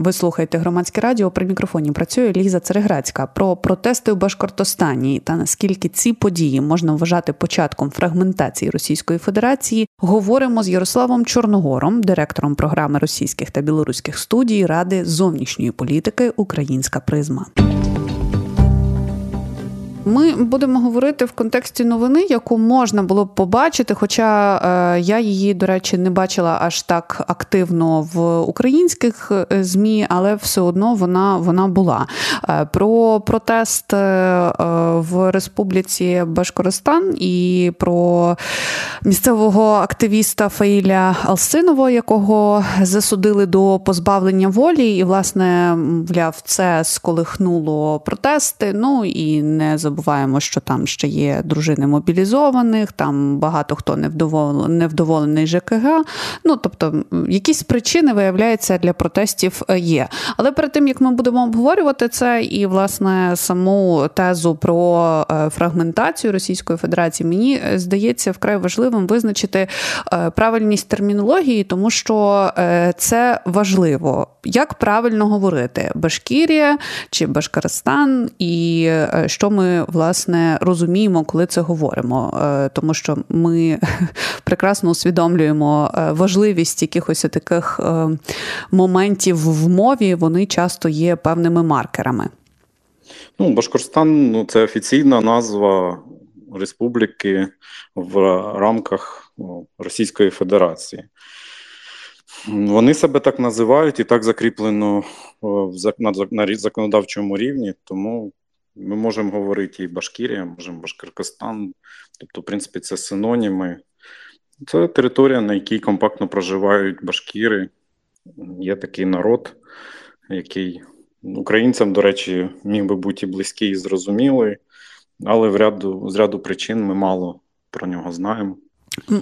Ви слухаєте громадське радіо. При мікрофоні працює Ліза Цереграцька про протести в Башкортостані та наскільки ці події можна вважати початком фрагментації Російської Федерації. Говоримо з Ярославом Чорногором, директором програми російських та білоруських студій Ради зовнішньої політики Українська призма. Ми будемо говорити в контексті новини, яку можна було б побачити. Хоча е, я її, до речі, не бачила аж так активно в українських е, змі, але все одно вона вона була. Е, про протест в Республіці Башкористан і про місцевого активіста Фаїля Алсинова, якого засудили до позбавлення волі, і власне мовляв, це сколихнуло протести. Ну і не забуваємо, що там ще є дружини мобілізованих, там багато хто невдоволений, невдоволений ЖКГ. Ну тобто, якісь причини виявляється для протестів е, є. Але перед тим як ми будемо обговорювати це і власне саму тезу про е, фрагментацію Російської Федерації, мені е, здається вкрай важливим визначити правильність термінології, тому що це важливо. Як правильно говорити Башкірія чи Башкористан, і що ми власне розуміємо, коли це говоримо, е, тому що ми прекрасно усвідомлюємо е, важливість якихось таких е, моментів в мові. Вони часто є певними маркерами. Ну, Башкорстан ну, це офіційна назва республіки в рамках Російської Федерації. Вони себе так називають і так закріплено на законодавчому рівні, тому ми можемо говорити і Башкірія, можемо Башкиркостан. Тобто, в принципі, це синоніми. Це територія, на якій компактно проживають башкіри. Є такий народ, який українцям, до речі, міг би бути і близький і зрозумілий, але в ряду, з ряду причин ми мало про нього знаємо.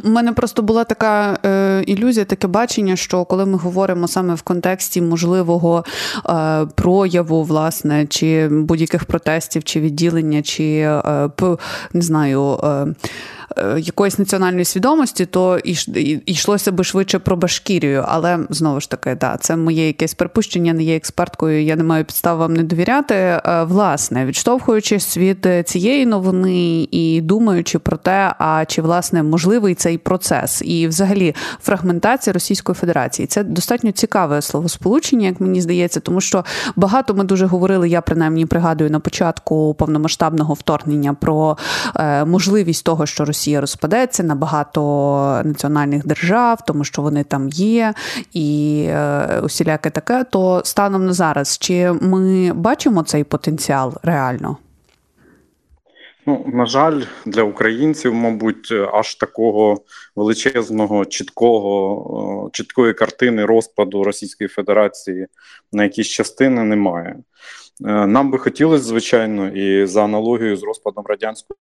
У мене просто була така е, ілюзія, таке бачення, що коли ми говоримо саме в контексті можливого е, прояву, власне, чи будь-яких протестів, чи відділення, чи е, не знаю. Е, Е, якоїсь національної свідомості, то йшлося би швидше про Башкірію. Але знову ж таки, да, це моє якесь припущення, не є експерткою. Я не маю підстав вам не довіряти. Е, власне, відштовхуючись від цієї новини і думаючи про те, а чи власне можливий цей процес, і взагалі фрагментація Російської Федерації це достатньо цікаве словосполучення, як мені здається, тому що багато ми дуже говорили. Я принаймні пригадую на початку повномасштабного вторгнення про е, можливість того, що Росія. Росія розпадеться на багато національних держав, тому що вони там є, і е, усіляке таке. То станом на зараз, чи ми бачимо цей потенціал реально? Ну, на жаль, для українців, мабуть, аж такого величезного, чіткого, чіткої картини розпаду Російської Федерації на якісь частини немає. Е, нам би хотілося, звичайно, і за аналогією з розпадом радянської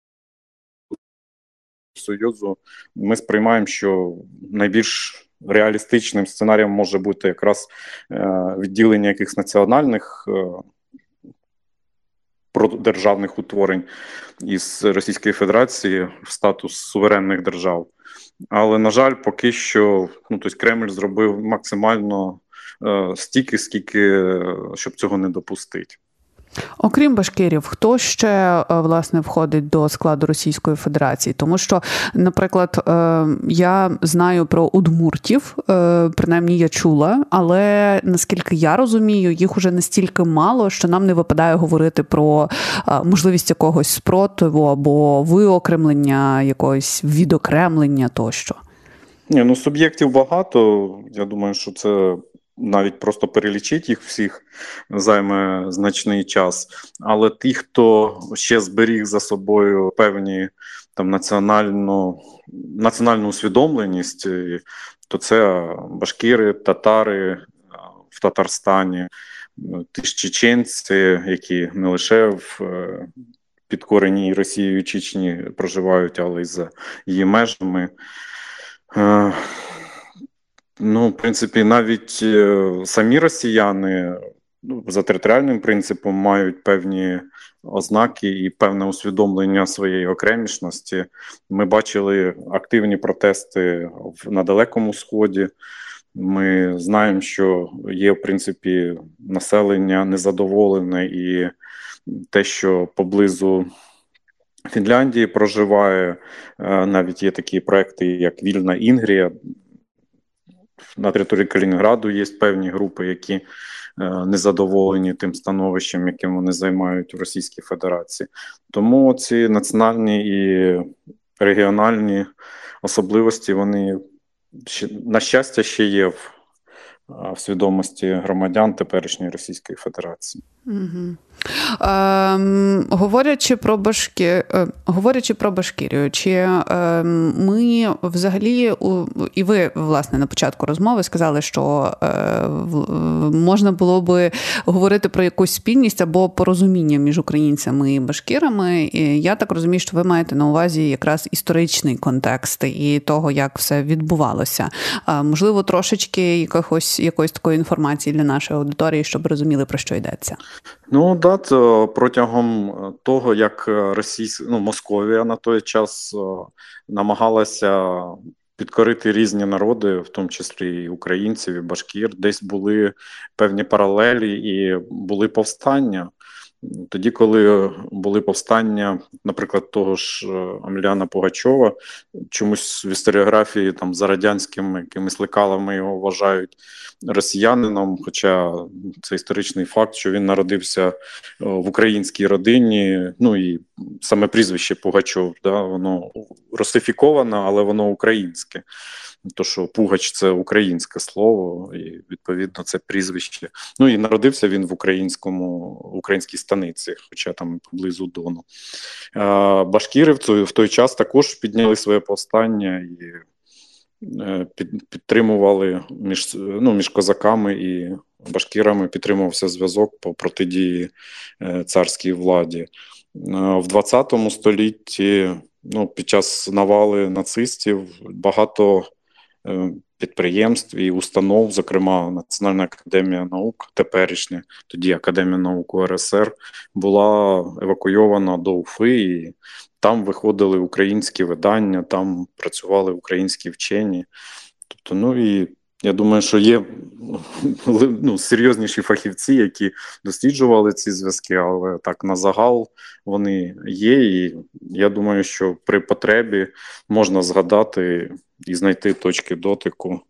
Союзу, ми сприймаємо, що найбільш реалістичним сценарієм може бути якраз е, відділення якихось національних е, державних утворень із Російської Федерації в статус суверенних держав. Але, на жаль, поки що ну, тобто Кремль зробив максимально е, стільки, скільки щоб цього не допустити. Окрім Башкирів, хто ще е, власне входить до складу Російської Федерації? Тому що, наприклад, е, я знаю про удмуртів, е, принаймні я чула, але наскільки я розумію, їх уже настільки мало, що нам не випадає говорити про можливість якогось спротиву або виокремлення, якогось відокремлення тощо. Ні, ну суб'єктів багато. Я думаю, що це навіть просто перелічити їх всіх займе значний час. Але ті, хто ще зберіг за собою певні там національну національну усвідомленість, то це башкіри, татари в Татарстані, ті ж чеченці, які не лише в е, підкореній Росією Чечні проживають, але й за її межами. Ну, в принципі, навіть е, самі росіяни ну, за територіальним принципом мають певні ознаки і певне усвідомлення своєї окремішності. Ми бачили активні протести на Далекому Сході. Ми знаємо, що є в принципі населення незадоволене і те, що поблизу Фінляндії проживає. Е, навіть є такі проекти, як Вільна Інгрія. На території Калінінграду є певні групи, які е, незадоволені тим становищем, яким вони займають в Російській Федерації. Тому ці національні і регіональні особливості, вони на щастя ще є в, в свідомості громадян теперішньої Російської Федерації. Угу. Ем, Говорячи про Башкі... Е, говорячи про Башкірію, чи е, ми взагалі і ви власне на початку розмови сказали, що е, можна було би говорити про якусь спільність або порозуміння між українцями і башкірами. І Я так розумію, що ви маєте на увазі якраз історичний контекст і того, як все відбувалося. Можливо, трошечки якогось якоїсь такої інформації для нашої аудиторії, щоб розуміли про що йдеться. Ну да, то протягом е, того, як е, Російська ну, Московія на той час е, намагалася підкорити різні народи, в тому числі і українців, і башкір, десь були певні паралелі і були повстання. Тоді, коли були повстання, наприклад, того ж Амліана Пугачова, чомусь в історіографії там за радянськими якимись лекалами його вважають росіянином. Хоча це історичний факт, що він народився е, в українській родині. Ну і саме прізвище Пугачов, да, воно русифіковане, але воно українське. То, що Пугач це українське слово, і відповідно це прізвище. Ну і народився він в українському українській станиці, хоча там поблизу Дону. Башкіри в той час також підняли своє повстання і Е, підтримували між ну, між козаками і башкірами підтримувався зв'язок по протидії е, царській владі. В 20 столітті ну, під час навали нацистів багато підприємств і установ, зокрема Національна академія наук, теперішня, тоді Академія наук УРСР, була евакуйована до Уфи. і там виходили українські видання, там працювали українські вчені. Тобто, ну і я думаю, що є ну, серйозніші фахівці, які досліджували ці зв'язки, але так на загал вони є. І я думаю, що при потребі можна згадати і знайти точки дотику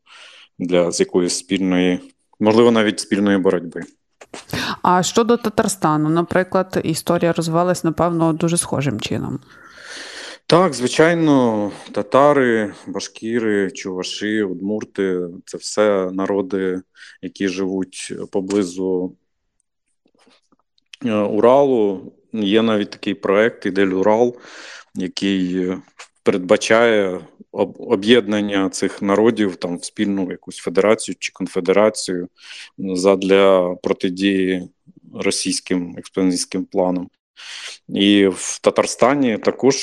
для з якоїсь спільної, можливо, навіть спільної боротьби. А щодо Татарстану, наприклад, історія розвивалась, напевно, дуже схожим чином. Так, звичайно, татари, башкіри, чуваші, удмурти це все народи, які живуть поблизу е, Уралу. Є навіть такий проект Ідель Урал, який передбачає об'єднання цих народів там в спільну якусь федерацію чи конфедерацію задля протидії російським експансійським планам. І в Татарстані також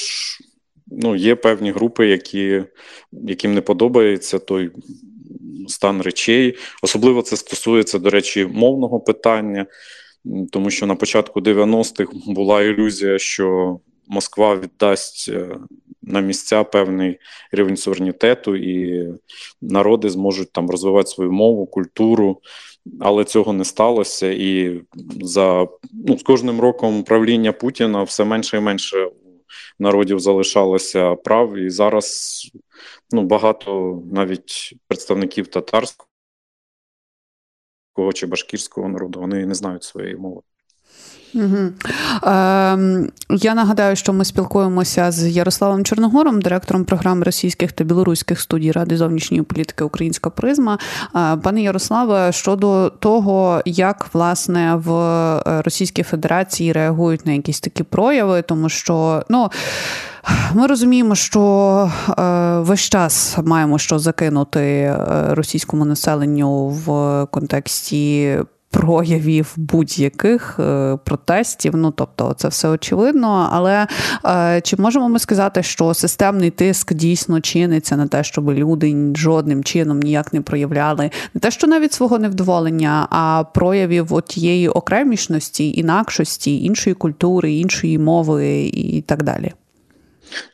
ну, є певні групи, які, яким не подобається той стан речей. Особливо це стосується, до речі, мовного питання, тому що на початку 90-х була ілюзія, що Москва віддасть е, на місця певний рівень суверенітету, і народи зможуть там розвивати свою мову, культуру, але цього не сталося. І за ну, з кожним роком правління Путіна все менше і менше народів залишалося прав, і зараз ну, багато навіть представників татарського чи башкірського народу вони не знають своєї мови. Угу. Е, Я нагадаю, що ми спілкуємося з Ярославом Чорногором, директором програми російських та білоруських студій Ради зовнішньої політики Українська призма. Е, пане Ярославе, щодо того, як власне в Російській Федерації реагують на якісь такі прояви, тому що ну. Ми розуміємо, що е, весь час маємо що закинути е, російському населенню в контексті проявів будь-яких е, протестів. Ну тобто, це все очевидно. Але е, чи можемо ми сказати, що системний тиск дійсно чиниться на те, щоб люди жодним чином ніяк не проявляли не те, що навіть свого невдоволення, а проявів тієї окремішності, інакшості, іншої культури, іншої мови і так далі?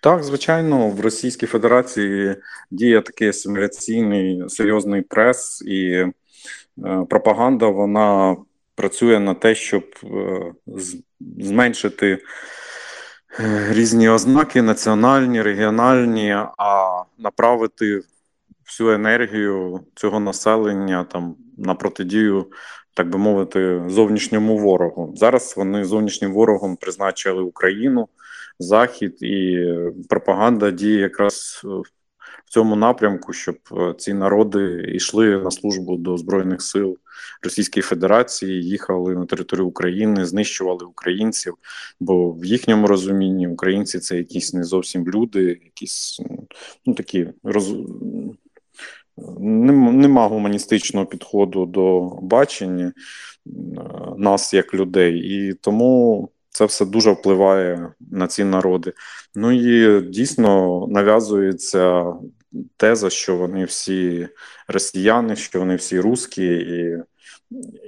Так, звичайно, в Російській Федерації діє такий асиміляційний серйозний прес і пропаганда вона працює на те, щоб е, зменшити е, різні ознаки національні, регіональні, а направити всю енергію цього населення там на протидію, так би мовити, зовнішньому ворогу. Зараз вони зовнішнім ворогом призначили Україну, Захід і пропаганда діє якраз цьому напрямку, щоб е, ці народи йшли на службу до збройних сил Російської Федерації, їхали на територію України, знищували українців. Бо в їхньому розумінні українці це якісь не зовсім люди, якісь ну такі роз нема гуманістичного підходу до бачення е, нас як людей, і тому це все дуже впливає на ці народи. Ну і дійсно нав'язується теза, що вони всі росіяни, що вони всі русські, і,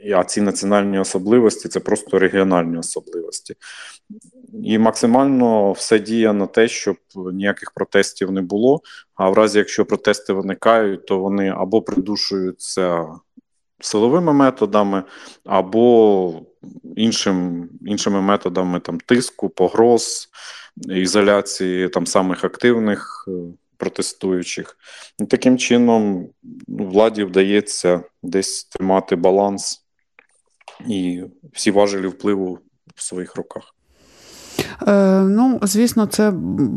і а ці національні особливості це просто регіональні особливості. І максимально все діє на те, щоб ніяких протестів не було. А в разі, якщо протести виникають, то вони або придушуються силовими методами, або іншим, іншими методами там тиску, погроз, ізоляції там самих активних е, протестуючих. І таким чином ну, владі вдається десь тримати баланс і всі важелі впливу в своїх руках. Е, ну, звісно, це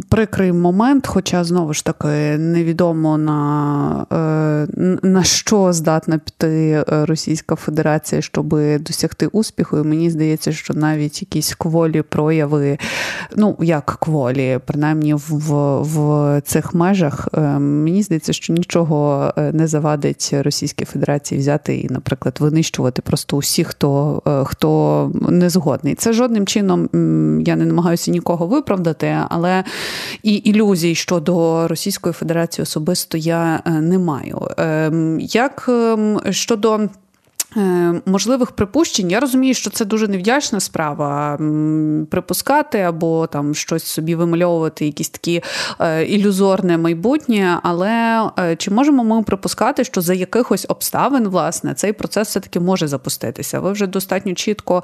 прикрий момент, хоча знову ж таки невідомо на е, на що здатна піти е, Російська Федерація, щоб досягти успіху. І мені здається, що навіть якісь кволі прояви, ну як кволі, принаймні в, в цих межах, мені здається, що нічого не завадить Російській Федерації взяти і, наприклад, винищувати просто усіх, хто, хто не згодний. Це жодним чином я не намагаюся намагаюся нікого виправдати, але і ілюзій щодо Російської Федерації особисто я е, не маю. Ем, як ем, щодо можливих припущень, я розумію, що це дуже невдячна справа припускати або там щось собі вимальовувати, якісь такі е, ілюзорне майбутнє. Але е, чи можемо ми припускати, що за якихось обставин власне цей процес все-таки може запуститися? Ви вже достатньо чітко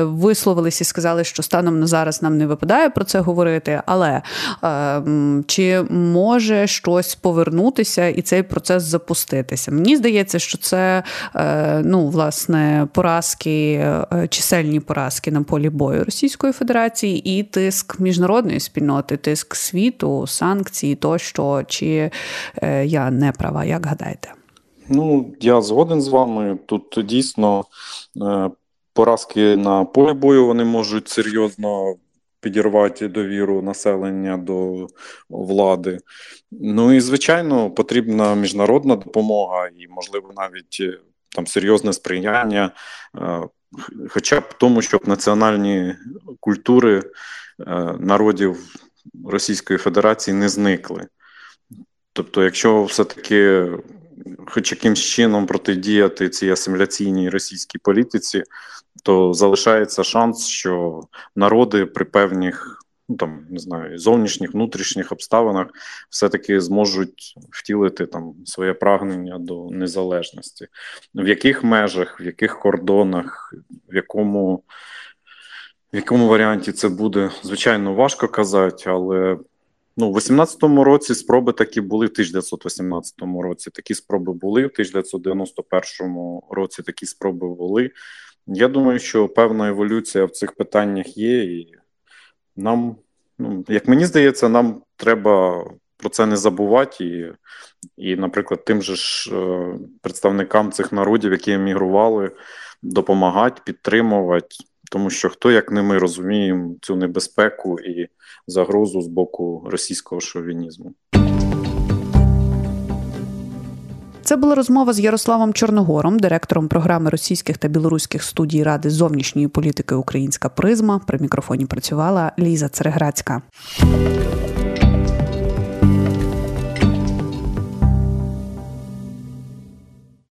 висловились і сказали, що станом на зараз нам не випадає про це говорити. Але чи може щось повернутися і цей процес запуститися? Мені здається, що це ну ну, власне, поразки, е, чисельні поразки на полі бою Російської Федерації і тиск міжнародної спільноти, тиск світу, санкції тощо, чи е, я не права, як гадаєте? Ну, я згоден з вами. Тут дійсно е, поразки на полі бою вони можуть серйозно. Підірвати довіру населення до влади. Ну і звичайно, потрібна міжнародна допомога, і, можливо, навіть там серйозне сприяння, е, хоча б тому, щоб національні культури е, народів Російської Федерації не зникли. Тобто, якщо все-таки хоч якимсь чином протидіяти цій асиміляційній російській політиці, то залишається шанс, що народи при певних ну там не знаю, зовнішніх, внутрішніх обставинах все-таки зможуть втілити там своє прагнення до незалежності. В яких межах, в яких кордонах, в якому в якому варіанті це буде, звичайно, важко казати, але ну, в 18-му році спроби такі були, в 1918 році такі спроби були, в 1991 році такі спроби були. Я думаю, що певна еволюція в цих питаннях є, і нам, ну, як мені здається, нам треба про це не забувати, і, і наприклад, тим же ж е, представникам цих народів, які емігрували, допомагати, підтримувати. Тому що хто як не ми розуміємо цю небезпеку і загрозу з боку російського шовінізму. Це була розмова з Ярославом Чорногором, директором програми російських та білоруських студій Ради зовнішньої політики Українська призма. При мікрофоні працювала Ліза Цереграцька.